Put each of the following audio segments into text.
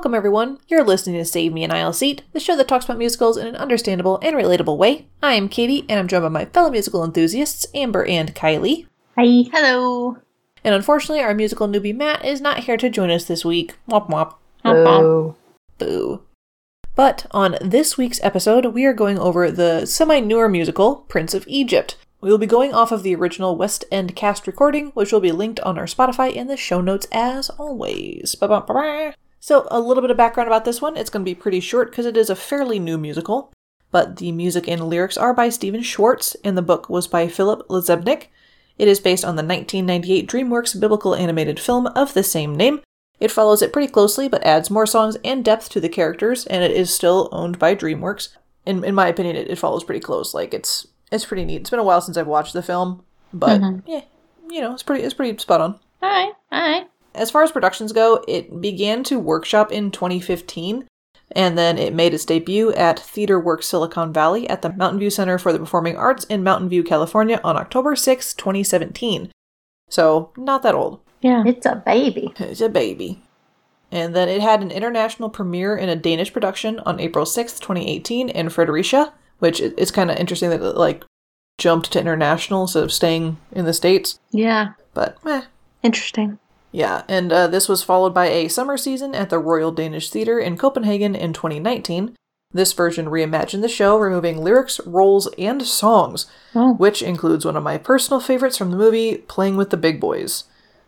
Welcome, everyone. You're listening to Save Me an Aisle Seat, the show that talks about musicals in an understandable and relatable way. I am Katie, and I'm joined by my fellow musical enthusiasts, Amber and Kylie. Hi. Hello. And unfortunately, our musical newbie Matt is not here to join us this week. Womp womp. Boo. Boo. But on this week's episode, we are going over the semi newer musical, Prince of Egypt. We will be going off of the original West End cast recording, which will be linked on our Spotify in the show notes as always. Ba-ba-ba-ba. So, a little bit of background about this one. It's going to be pretty short because it is a fairly new musical, but the music and lyrics are by Stephen Schwartz, and the book was by Philip LaZebnik. It is based on the 1998 DreamWorks biblical animated film of the same name. It follows it pretty closely, but adds more songs and depth to the characters, and it is still owned by DreamWorks. In, in my opinion, it, it follows pretty close. Like it's it's pretty neat. It's been a while since I've watched the film, but mm-hmm. yeah, you know, it's pretty it's pretty spot on. Hi. Hi. As far as productions go, it began to workshop in 2015, and then it made its debut at TheatreWorks Silicon Valley at the Mountain View Center for the Performing Arts in Mountain View, California on October 6, 2017. So, not that old. Yeah. It's a baby. It's a baby. And then it had an international premiere in a Danish production on April 6, 2018 in Fredericia, which is kind of interesting that it like jumped to international instead of staying in the States. Yeah. But, eh, Interesting. Yeah, and uh, this was followed by a summer season at the Royal Danish Theatre in Copenhagen in 2019. This version reimagined the show, removing lyrics, roles, and songs, Oh. which includes one of my personal favorites from the movie, Playing with the Big Boys.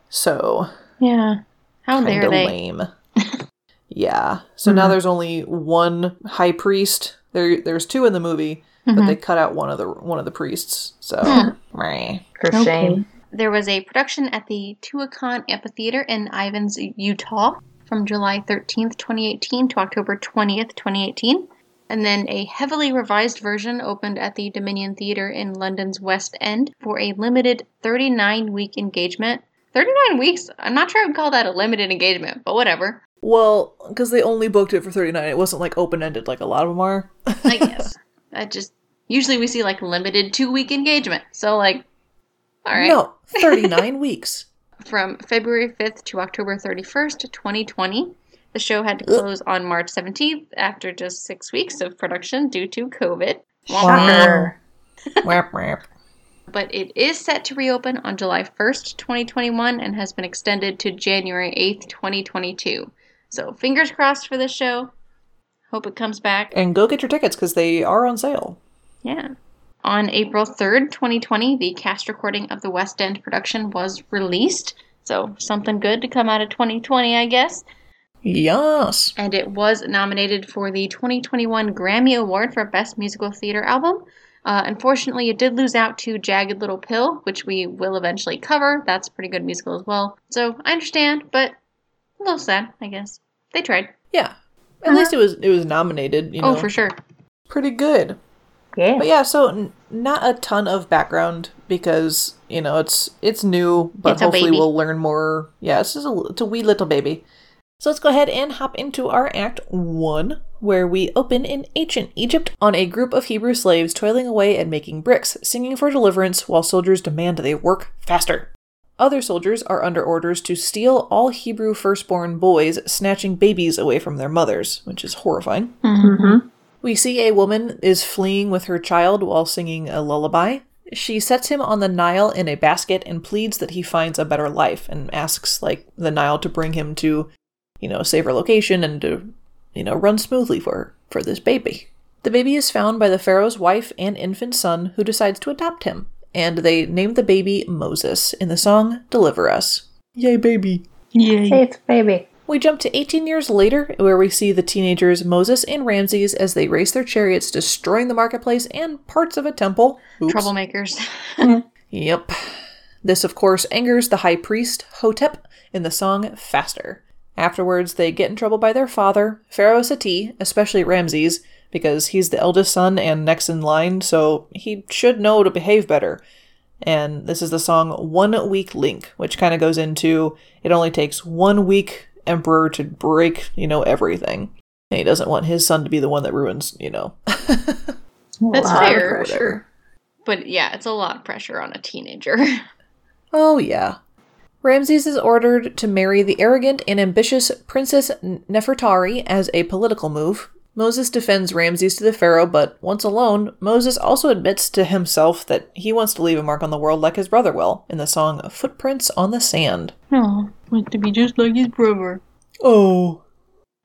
So, Yeah. How dare kinda they? lame. yeah. So now mm-hmm. there's only one high priest. There, there's two in the movie, but mm-hmm. they cut out one of the one of the priests. So, hmm. meh. For Okay. There was a production at the Tuacahn Amphitheater in Ivins, Utah from July 13th, 2018 to October 20th, 2018. And then a heavily revised version opened at the Dominion Theatre in London's West End for a limited 39 week engagement. 39 weeks? I'm not sure I would call that a limited engagement, but whatever. Well, because they only booked it for 39, it wasn't like open ended like a lot of them are. I guess. I just. Usually we see like limited two week engagement. So, like, alright. No, 39 weeks. from February 5th to October 31st, 2020. The show had to close on March 17th after just six weeks of production due to COVID. Shocker. Whap, whap. But it is set to reopen on July 1st, 2021, and has been extended to January 8th, 2022. So fingers crossed for this show. Hope it comes back. And go get your tickets because they are on sale. Yeah. On April 3rd, 2020, the cast recording of the West End production was released. So something good to come out of 2020, I guess. Yes. and it was nominated for the 2021 Grammy Award for Best Musical Theater Album. Uh, unfortunately, it did lose out to Jagged Little Pill, which we will eventually cover. That's a pretty good musical as well. So I understand, but a little sad, I guess. They tried. Yeah. At least it was it was nominated. You know, Oh, for sure. pretty good. Yeah. But yeah, so n- not a ton of background because you know it's it's new, but It's hopefully we'll learn more. Yeah, it's just a, it's a wee little baby. So let's go ahead and hop into our Act One, where we open in ancient Egypt on a group of Hebrew slaves toiling away and making bricks, singing for deliverance, while soldiers demand they work faster. Other soldiers are under orders to steal all Hebrew firstborn boys, snatching babies away from their mothers, which is horrifying. Mm-hmm. We see a woman is fleeing with her child while singing a lullaby. She sets him on the Nile in a basket and pleads that he finds a better life and asks like the Nile to bring him to, you know, a safer location and to, you know, run smoothly for her, for this baby. The baby is found by the pharaoh's wife and infant son who decides to adopt him, and they name the baby Moses in the song Deliver Us. Yay baby. Yay. Say it's baby. We jump to 18 years later, where we see the teenagers Moses and Ramses as they race their chariots, destroying the marketplace and parts of a temple. Oops. Troublemakers. Mm-hmm. Yep. This, of course, angers the high priest, Hotep, in the song Faster. Afterwards, they get in trouble by their father, Pharaoh Seti, especially Ramses, because he's the eldest son and next in line, so he should know to behave better. And this is the song One Weak Link, which kind of goes into it only takes one week emperor to break, you know, everything. And he doesn't want his son to be the one that ruins, you know. That's fair. pressure. But yeah, it's a lot of pressure on a teenager. Oh, yeah. Ramses is ordered to marry the arrogant and ambitious Princess Nefertari as a political move. Moses defends Ramses to the Pharaoh, but once alone, Moses also admits to himself that he wants to leave a mark on the world like his brother will in the song Footprints on the Sand. Oh, wants to be just like his brother. Oh.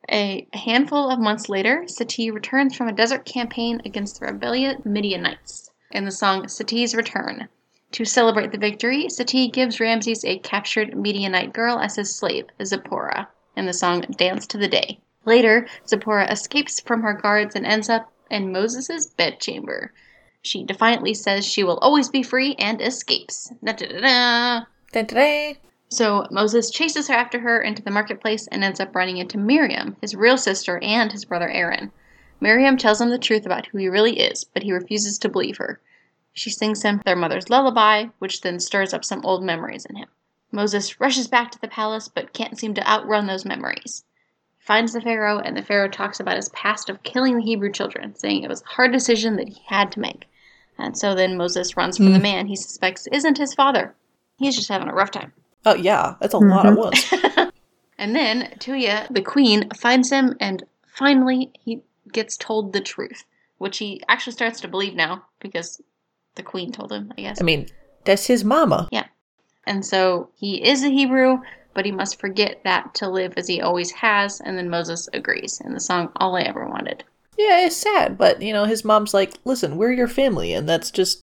A handful of months later, Seti returns from a desert campaign against the rebellious Midianites in the song Seti's Return. To celebrate the victory, Seti gives Ramses a captured Midianite girl as his slave, Zipporah, in the song Dance to the Day. Later, Zipporah escapes from her guards and ends up in Moses' bedchamber. She defiantly says she will always be free and escapes. Da-da-da-da. So Moses chases her after her into the marketplace and ends up running into Miriam, his real sister, and his brother Aaron. Miriam tells him the truth about who he really is, but he refuses to believe her. She sings him their mother's lullaby, which then stirs up some old memories in him. Moses rushes back to the palace, but can't seem to outrun those memories. Finds the Pharaoh, and the Pharaoh talks about his past of killing the Hebrew children, saying it was a hard decision that he had to make. And so then Moses runs from the hmm. man he suspects isn't his father. He's just having a rough time. Oh, yeah, that's a lot at mm-hmm. once. And then Tuya, the queen, finds him, and finally he gets told the truth, which he actually starts to believe now because the queen told him, I guess. I mean, that's his mama. Yeah. And so he is a Hebrew, but he must forget that to live as he always has. And then Moses agrees in the song All I Ever Wanted. Yeah, it's sad, but, you know, his mom's like, listen, we're your family, and that's just,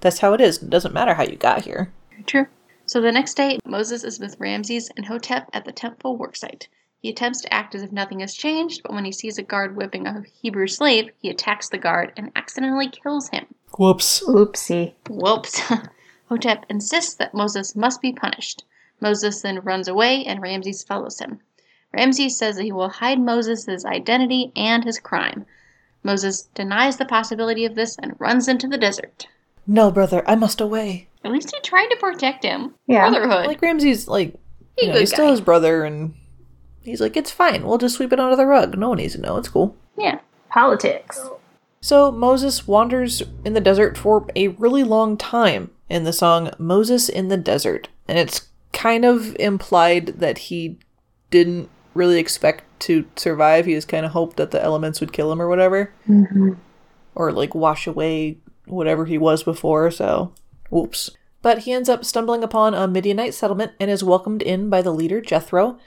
that's how it is. It doesn't matter how you got here. True. So the next day, Moses is with Ramses and Hotep at the temple worksite. He attempts to act as if nothing has changed, but when he sees a guard whipping a Hebrew slave, he attacks the guard and accidentally kills him. Whoops. Oopsie. Whoops. Hotep insists that Moses must be punished. Moses then runs away and Ramses follows him. Ramses says that he will hide Moses' identity and his crime. Moses denies the possibility of this and runs into the desert. No, brother, I must away. At least he tried to protect him. Yeah. Brotherhood. Like, Ramses, like, He you know, good he's still his brother, and he's like, it's fine. We'll just sweep it under the rug. No one needs to know. It's cool. yeah. Politics. So Moses wanders in the desert for a really long time in the song Moses in the Desert. And it's kind of implied that he didn't really expect to survive. He just kind of hoped that the elements would kill him or whatever. Mm-hmm. Or like wash away whatever he was before, so whoops. But he ends up stumbling upon a Midianite settlement and is welcomed in by the leader Jethro.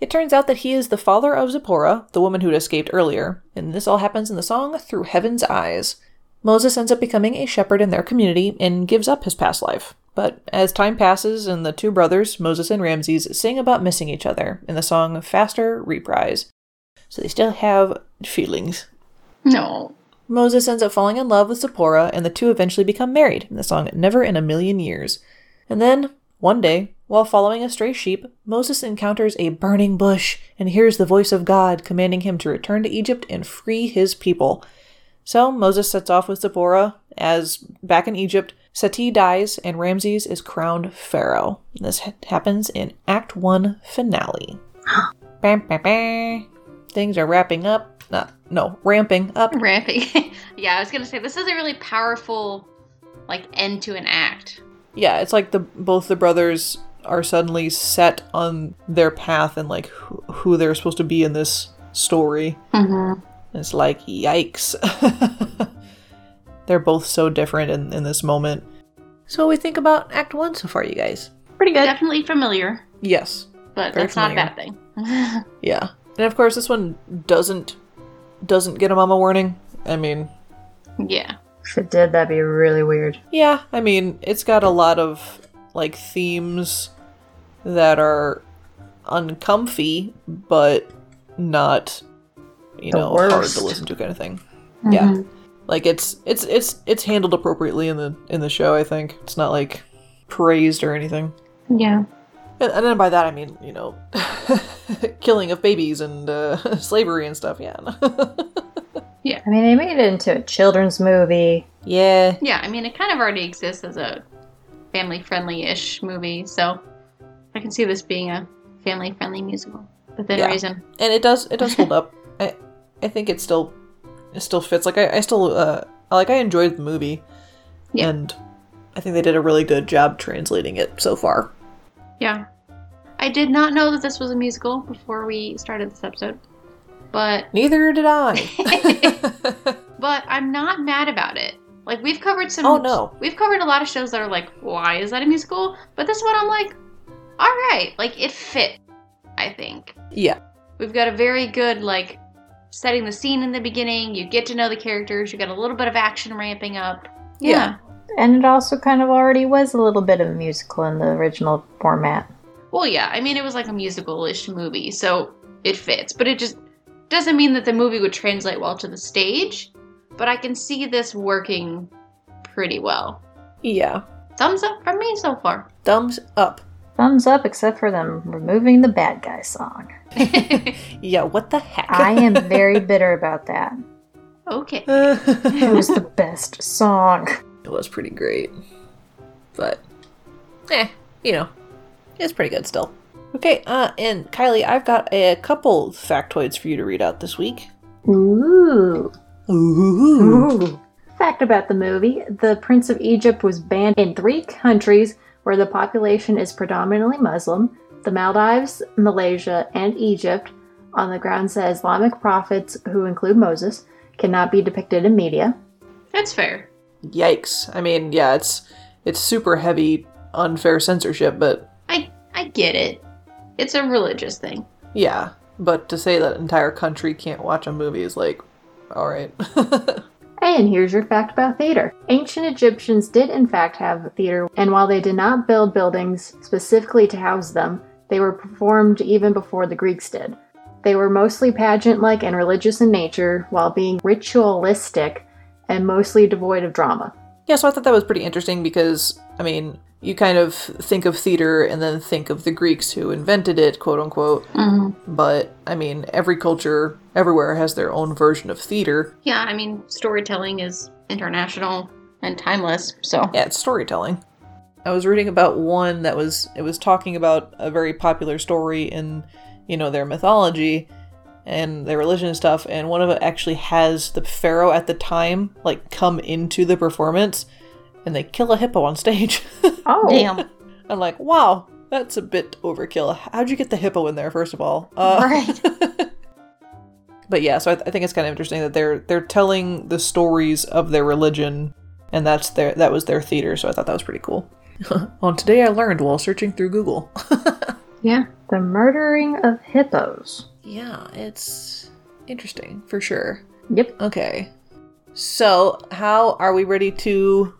It turns out that he is the father of Zipporah, the woman who'd escaped earlier, and this all happens in the song Through Heaven's Eyes. Moses ends up becoming a shepherd in their community and gives up his past life. But as time passes and the two brothers, Moses and Ramses, sing about missing each other in the song Faster Reprise. So they still have feelings. No. Moses ends up falling in love with Zipporah, and the two eventually become married in the song Never in a Million Years. And then, one day, while following a stray sheep, Moses encounters a burning bush and hears the voice of God commanding him to return to Egypt and free his people. So Moses sets off with Zipporah, as back in Egypt, Seti dies and Ramses is crowned pharaoh. This ha- happens in Act 1 finale. Bam, bam, bam. Things are wrapping up. No, no, ramping up. Ramping. yeah, I was gonna say this is a really powerful like end to an act. Yeah, it's like the both the brothers are suddenly set on their path and like who, who they're supposed to be in this story. Mm-hmm. It's like yikes. they're both so different in, in this moment. So what we think about Act One so far, you guys? Pretty good. Definitely familiar, Yes. but Very that's not a bad thing. Yeah. And of course this one doesn't doesn't get a mama warning. I mean, yeah. If it did, that'd be really weird. Yeah, I mean, it's got a lot of like themes that are uncomfy, but not you The know hard to listen to kind of thing. Yeah, Mm-hmm. like it's it's it's it's handled appropriately in the in the show. I think it's not like praised or anything. Yeah. And, and then by that I mean you know killing of babies and uh, slavery and stuff. Yeah. yeah, I mean, they made it into a children's movie. yeah, Yeah, I mean, it kind of already exists as a family friendly ish movie, so I can see this being a family friendly musical within Yeah. reason. and it does it does hold up. I think it still it still fits. Like I, I still uh like I enjoyed the movie, Yeah. and I think they did a really good job translating it so far. Yeah. I did not know that this was a musical before we started this episode, but Neither did I. but I'm not mad about it. Like we've covered some. Oh, no. We've covered a lot of shows that are like, why is that a musical? But this one, I'm like, all right, like it fit. I think yeah. we've got a very good like setting the scene in the beginning. You get to know the characters. You get a little bit of action ramping up. Yeah. And it also kind of already was a little bit of a musical in the original format. Well, yeah. I mean, it was like a musical-ish movie, so it fits. But it just doesn't mean that the movie would translate well to the stage. But I can see this working pretty well. Yeah. Thumbs up from me so far. Thumbs up. Thumbs up, except for them removing the bad guy song. Yeah, what the heck? I am very bitter about that. Okay. It was the best song. it was pretty great. But, eh, you know, it's pretty good still. Okay, uh, and Kylie, I've got a couple factoids for you to read out this week. Ooh. Ooh. Ooh. Fact about the movie The Prince of Egypt was banned in three countries where the population is predominantly Muslim the Maldives, Malaysia, and Egypt, on the grounds that Islamic prophets, who include Moses, cannot be depicted in media. That's fair. Yikes. I mean, yeah, it's it's super heavy, unfair censorship, but I I get it. It's a religious thing. yeah. But to say that entire country can't watch a movie is like, alright. And here's your fact about theater. Ancient Egyptians did, in fact, have theater, and while they did not build buildings specifically to house them, they were performed even before the Greeks did. They were mostly pageant like and religious in nature, while being ritualistic and mostly devoid of drama. yeah, so I thought that was pretty interesting because, I mean, you kind of think of theater and then think of the Greeks who invented it, quote unquote. Mm-hmm. But, I mean, every culture everywhere has their own version of theater. Yeah, I mean, storytelling is international and timeless, so. Yeah, it's storytelling. I was reading about one that was it was talking about a very popular story in, you know, their mythology and their religion and stuff, and one of it actually has the pharaoh at the time like come into the performance and they kill a hippo on stage. Oh, Damn. I'm like, wow, that's a bit overkill. How'd you get the hippo in there, first of all? Uh, Right. But yeah, so I, th- I think it's kind of interesting that they're they're telling the stories of their religion, and that's their that was their theater. So I thought that was pretty cool. On today, I learned while searching through Google. Yeah. The murdering of hippos. yeah, it's interesting for sure. Yep. Okay, so how are we ready to?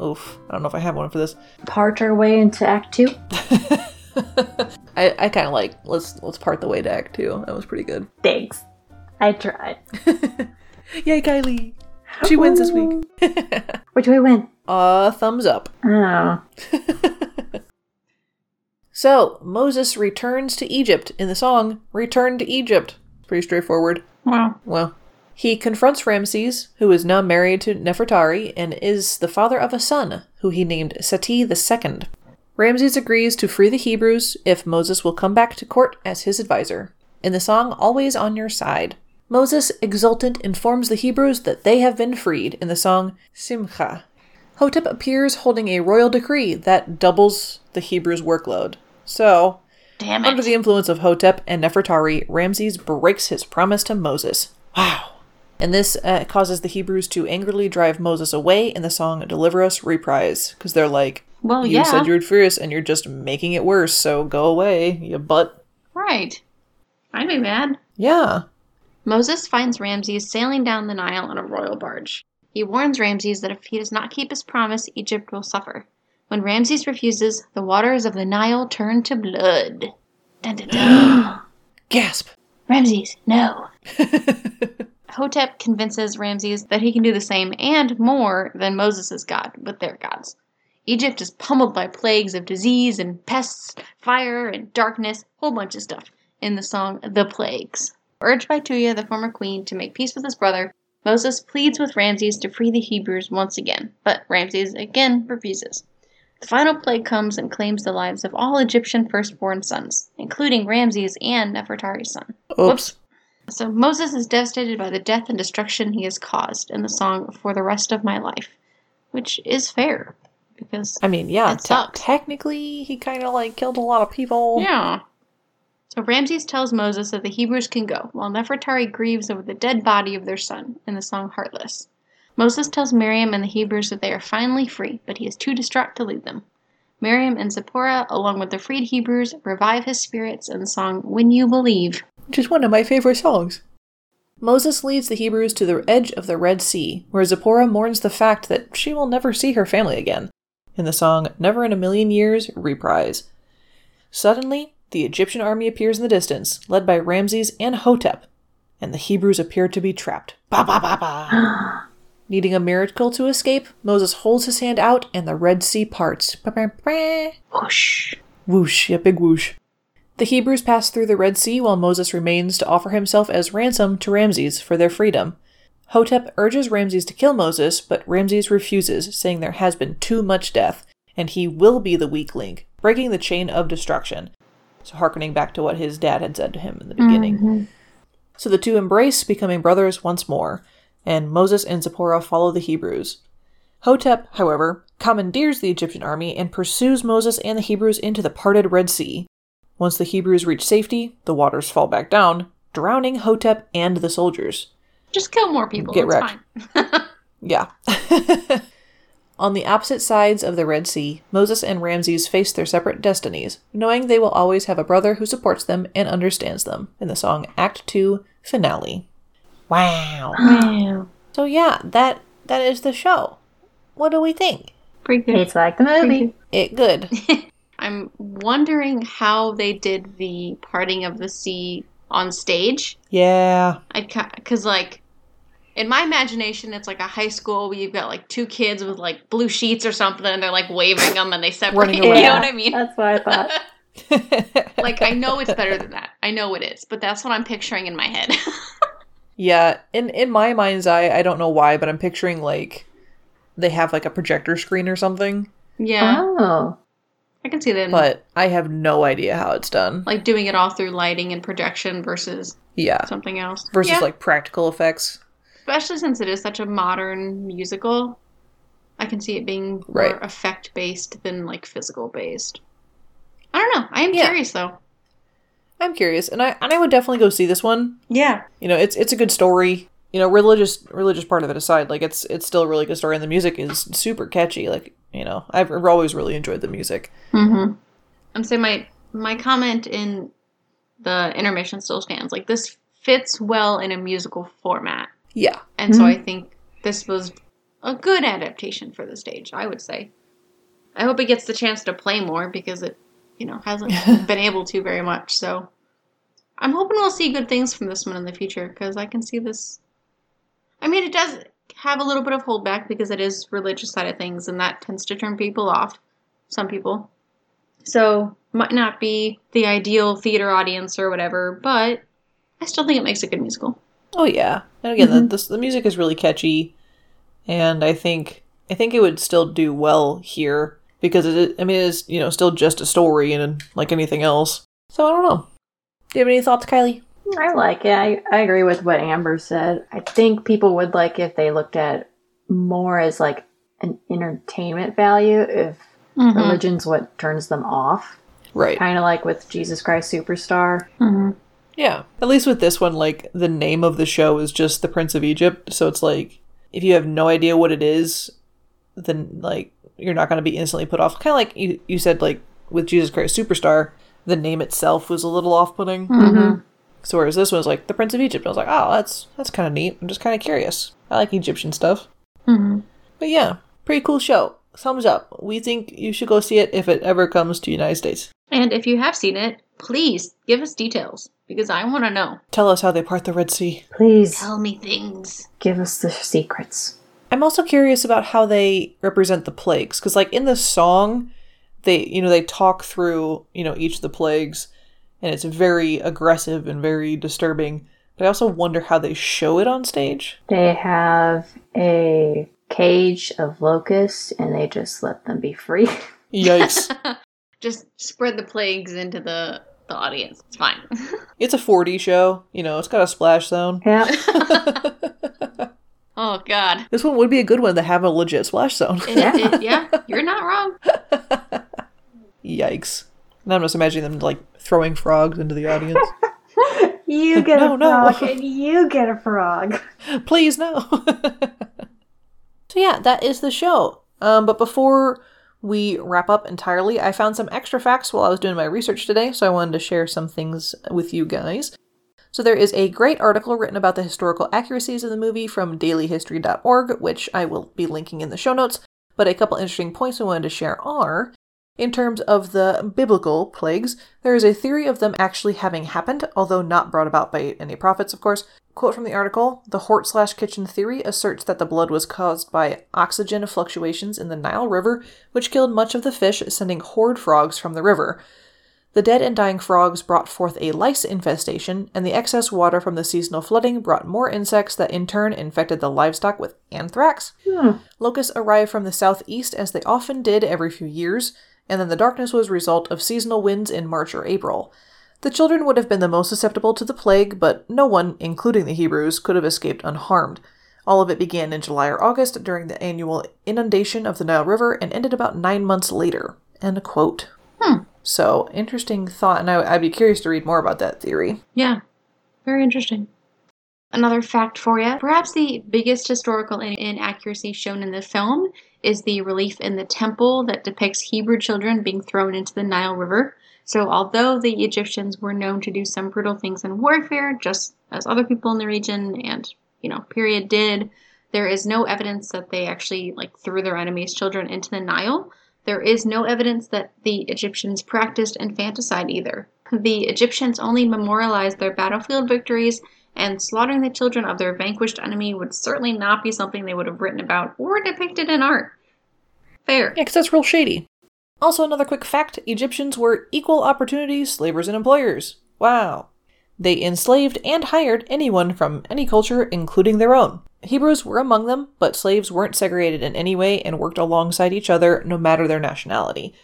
Oof, I don't know if I have one for this. Part our way into Act Two. I, I kind of like let's let's part the way to Act Two. That was pretty good. Thanks. I tried. Yay, Kylie! She wins this week. Which way win? uh, thumbs up. Oh. So, Moses returns to Egypt in the song Return to Egypt. Pretty straightforward. Wow. Well, he confronts Ramses, who is now married to Nefertari and is the father of a son, who he named Seti II. Ramses agrees to free the Hebrews if Moses will come back to court as his advisor. In the song Always on Your Side, Moses, exultant, informs the Hebrews that they have been freed in the song Simcha. Hotep appears holding a royal decree that doubles the Hebrews' workload. So, Damn under the influence of Hotep and Nefertari, Ramses breaks his promise to Moses. Wow. And this uh, causes the Hebrews to angrily drive Moses away in the song Deliver Us reprise. Because they're like, well, You yeah. said you would free us and you're just making it worse, so go away, you butt. Right. I'd be mad. Yeah. Moses finds Ramses sailing down the Nile on a royal barge. He warns Ramses that if he does not keep his promise, Egypt will suffer. When Ramses refuses, the waters of the Nile turn to blood. Dun, dun, dun. Gasp. Ramses, no. Hotep convinces Ramses that he can do the same and more than Moses' God with their gods. Egypt is pummeled by plagues of disease and pests, fire and darkness, whole bunch of stuff in the song The Plagues. Urged by Tuya, the former queen, to make peace with his brother, Moses pleads with Ramses to free the Hebrews once again, but Ramses again refuses. The final plague comes and claims the lives of all Egyptian firstborn sons, including Ramses and Nefertari's son. Oops. So Moses is devastated by the death and destruction he has caused in the song For the Rest of My Life, which is fair. because I mean, yeah, It te- sucks. technically he kind of like killed a lot of people. yeah. So Ramses tells Moses that the Hebrews can go, while Nefertari grieves over the dead body of their son in the song Heartless. Moses tells Miriam and the Hebrews that they are finally free, but he is too distraught to lead them. Miriam and Zipporah, along with the freed Hebrews, revive his spirits in the song When You Believe. Which is one of my favorite songs. Moses leads the Hebrews to the edge of the Red Sea, where Zipporah mourns the fact that she will never see her family again, in the song Never in a Million Years reprise. Suddenly, the Egyptian army appears in the distance, led by Ramses and Hotep, and the Hebrews appear to be trapped. Ba ba ba ba! Needing a miracle to escape, Moses holds his hand out and the Red Sea parts. Whoosh. Whoosh, yeah, big whoosh. The Hebrews pass through the Red Sea while Moses remains to offer himself as ransom to Ramses for their freedom. Hotep urges Ramses to kill Moses, but Ramses refuses, saying there has been too much death, and he will be the weak link, breaking the chain of destruction. So, harkening back to what his dad had said to him in the beginning. Mm-hmm. So the two embrace, becoming brothers once more, and Moses and Zipporah follow the Hebrews. Hotep, however, commandeers the Egyptian army and pursues Moses and the Hebrews into the parted Red Sea. Once the Hebrews reach safety, the waters fall back down, drowning Hotep and the soldiers. Just kill more people. Get wrecked. fine. Yeah. On the opposite sides of the Red Sea, Moses and Ramses face their separate destinies, knowing they will always have a brother who supports them and understands them, in the song Act 2 Finale. Wow. Wow. So yeah, that that is the show. What do we think? Pretty good. It's like the movie. It good. I'm wondering how they did the parting of the sea on stage. Yeah. I'd because like in my imagination, it's like a high school where you've got like two kids with like blue sheets or something, and they're like waving them and they separate. Running You know what I mean? That's what I thought. like I know it's better than that. I know it is, but that's what I'm picturing in my head. yeah, in in my mind's eye, I don't know why, but I'm picturing like they have like a projector screen or something, yeah, Oh. I can see that. but I have no idea how it's done. like doing it all through lighting and projection versus Yeah. something else. Versus Yeah. like practical effects. especially since it is such a modern musical i can see it being more Right. effect based than like physical based i don't know i am Yeah. curious though I'm curious, and I and I would definitely go see this one. yeah You know, it's it's a good story. You know, religious religious part of it aside, like it's it's still a really good story, and the music is super catchy. Like you know, I've always really enjoyed the music. mm-hmm. i'm saying my my comment in the intermission still stands like this fits well in a musical format Yeah, and so Mhm. i think this was a good adaptation for the stage i would say i hope it gets the chance to play more because it you know hasn't been able to very much so i'm hoping we'll see good things from this one in the future because i can see this i mean it does have a little bit of holdback because it is religious side of things and that tends to turn people off some people so might not be the ideal theater audience or whatever but i still think it makes a good musical Oh yeah, and again, the, mm-hmm. the the music is really catchy, and I think I think it would still do well here because it. I mean, it is you know still just a story and like anything else. So I don't know. Do you have any thoughts, Kylie? I like it. I, I agree with what Amber said. I think people would like if they looked at more as like an entertainment value if Mm-hmm. religion's what turns them off. Right. Kind of like with Jesus Christ Superstar. Mhm. Yeah. At least with this one, like the name of the show is just the Prince of Egypt, so it's like if you have no idea what it is, then like you're not going to be instantly put off. Kind of like you you said, like with Jesus Christ Superstar, the name itself was a little off-putting. Mhm. So whereas this one was like the Prince of Egypt, I was like, oh, that's that's kind of neat. I'm just kind of curious. I like Egyptian stuff. Mhm. But yeah, pretty cool show. Thumbs up. We think you should go see it if it ever comes to United States. And if you have seen it, please give us details because I want to know. Tell us how they part the Red Sea. Please Tell me things. give us the secrets. I'm also curious about how they represent the plagues because like in the song they you know they talk through you know each of the plagues and it's very aggressive and very disturbing but i also wonder how they show it on stage They have a cage of locusts and they just let them be free. yikes Just spread the plagues into the the audience. It's fine. it's a 40 show you know it's got a splash zone yeah. oh, Oh God. This one would be a good one to have a legit splash zone. It- it- yeah, you're not wrong. Yikes. And I'm just imagining them like throwing frogs into the audience. You get No, a no. frog, and you get a frog. Please no. so yeah, that is the show. Um, but before we wrap up entirely, I found some extra facts while I was doing my research today, so I wanted to share some things with you guys. So there is a great article written about the historical accuracies of the movie from dailyhistory.org, which I will be linking in the show notes. But a couple interesting points I wanted to share are in terms of the biblical plagues, there is a theory of them actually having happened, although not brought about by any prophets, of course. Quote from the article The Hort slash kitchen theory asserts that the blood was caused by oxygen fluctuations in the Nile River, which killed much of the fish, sending horde frogs from the river. The dead and dying frogs brought forth a lice infestation, and the excess water from the seasonal flooding brought more insects that in turn infected the livestock with anthrax. Hmm. Locusts arrived from the southeast as they often did every few years, and then the darkness was a result of seasonal winds in March or April. The children would have been the most susceptible to the plague, but no one, including the Hebrews, could have escaped unharmed. All of it began in July or August during the annual inundation of the Nile River and ended about nine months later. End quote. Hmm. So, interesting thought, and I, I'd be curious to read more about that theory. Yeah, very interesting. Another fact for you. Perhaps the biggest historical in- inaccuracy shown in the film is the relief in the temple that depicts Hebrew children being thrown into the Nile River. So, although the Egyptians were known to do some brutal things in warfare, just as other people in the region and, you know, period did, there is no evidence that they actually like threw their enemies' children into the Nile. There is no evidence that the Egyptians practiced infanticide either. The Egyptians only memorialized their battlefield victories, and slaughtering the children of their vanquished enemy would certainly not be something they would have written about or depicted in art. Fair. Yeah, because that's real shady. Also, another quick fact Egyptians were equal opportunity slavers and employers. Wow. They enslaved and hired anyone from any culture, including their own. Hebrews were among them, but slaves weren't segregated in any way and worked alongside each other no matter their nationality.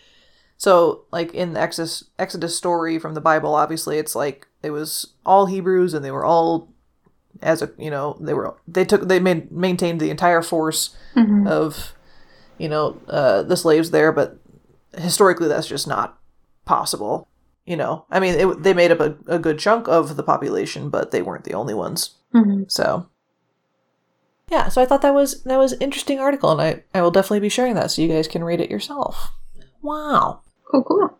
So, like in the Exodus, Exodus story from the Bible, obviously it's like it was all Hebrews and they were all as a you know they were they took they made, maintained the entire force of you know uh, the slaves there, but historically that's just not possible. You know, I mean, it, they made up a, a good chunk of the population, but they weren't the only ones. Mhm. So, yeah. So I thought that was that was an interesting article, and I I will definitely be sharing that so you guys can read it yourself. Wow. Cool, cool.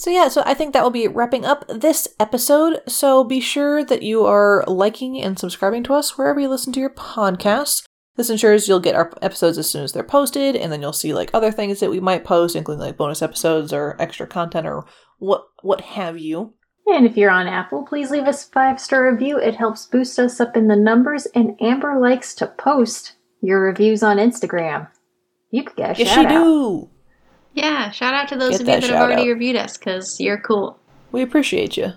So yeah, so I think that will be wrapping up this episode. So be sure that you are liking and subscribing to us wherever you listen to your podcasts. This ensures you'll get our episodes as soon as they're posted, and then you'll see like other things that we might post, including like bonus episodes or extra content or what what have you. And if you're on Apple, please leave us a five star review. It helps boost us up in the numbers. And Amber likes to post your reviews on Instagram. You could get a Yes, shout she out. do. Yeah, shout out to those Get of you that that have already out. reviewed us because you're cool. We appreciate you.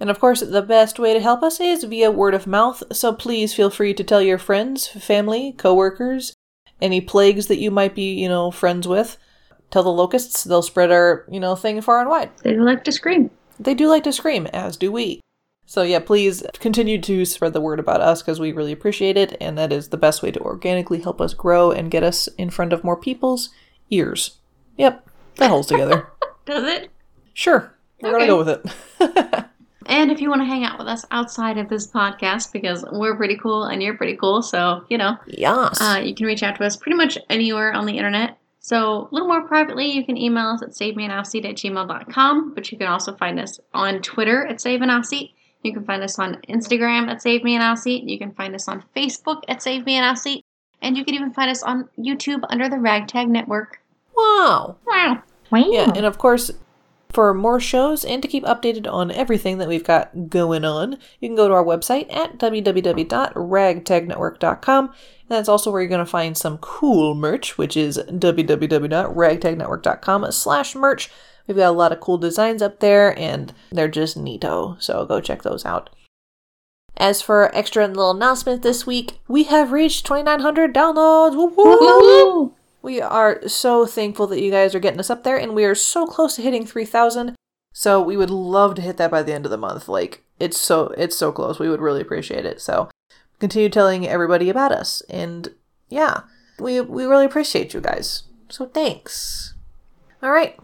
And of course, the best way to help us is via word of mouth, so please feel free to tell your friends, family, coworkers, any plagues that you might be, you know, friends with. Tell the locusts, they'll spread our, you know, thing far and wide. They like to scream. They do like to scream, as do we. So yeah, please continue to spread the word about us because we really appreciate it, and that is the best way to organically help us grow and get us in front of more people's ears. Yep, that holds together. Does it? Sure, we're Okay. gonna go with it. And if you want to hang out with us outside of this podcast, because we're pretty cool and you're pretty cool, so, you know, yes. uh, you can reach out to us pretty much anywhere on the internet. So, a little more privately, you can email us at savemeanoutseat at gmail.com, but you can also find us on Twitter at saveanoutseat. You can find us on Instagram at savemeanoutseat. You can find us on Facebook at savemeanoutseat. And you can even find us on YouTube under the Ragtag Network. Wow. Wow. Wow. Yeah, and of course, for more shows and to keep updated on everything that we've got going on, you can go to our website at www.ragtagnetwork.com. And that's also where you're going to find some cool merch, which is www.ragtagnetwork.com slash merch. We've got a lot of cool designs up there, and they're just neato, so go check those out. As for extra little announcement this week, we have reached 2,900 downloads. Woo woo! Woo-hoo! We are so thankful that you guys are getting us up there, and we are so close to hitting 3,000. So we would love to hit that by the end of the month. Like it's so it's so close. We would really appreciate it. So continue telling everybody about us. And yeah, we, we really appreciate you guys. So thanks. All right.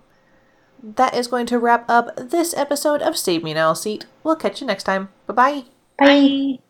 That is going to wrap up this episode of Save Me Aisle Seat. We'll catch you next time. Bye-bye. Bye.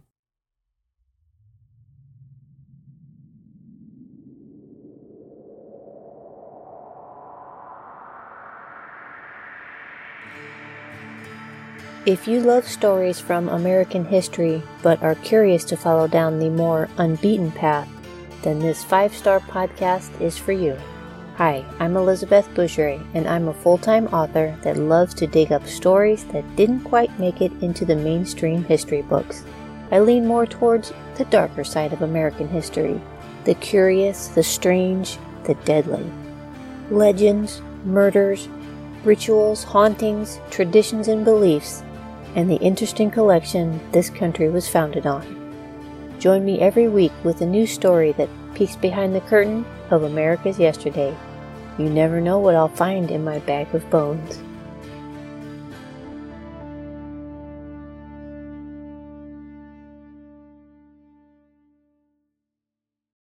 If you love stories from American history but are curious to follow down the more unbeaten path, then this five star podcast is for you. Hi, I'm Elizabeth Boucheray, and I'm a full time author that loves to dig up stories that didn't quite make it into the mainstream history books. I lean more towards the darker side of American history the curious, the strange, the deadly. Legends, murders, rituals, hauntings, traditions, and beliefs and the interesting collection this country was founded on. Join me every week with a new story that peeks behind the curtain of America's yesterday. You never know what I'll find in my bag of bones.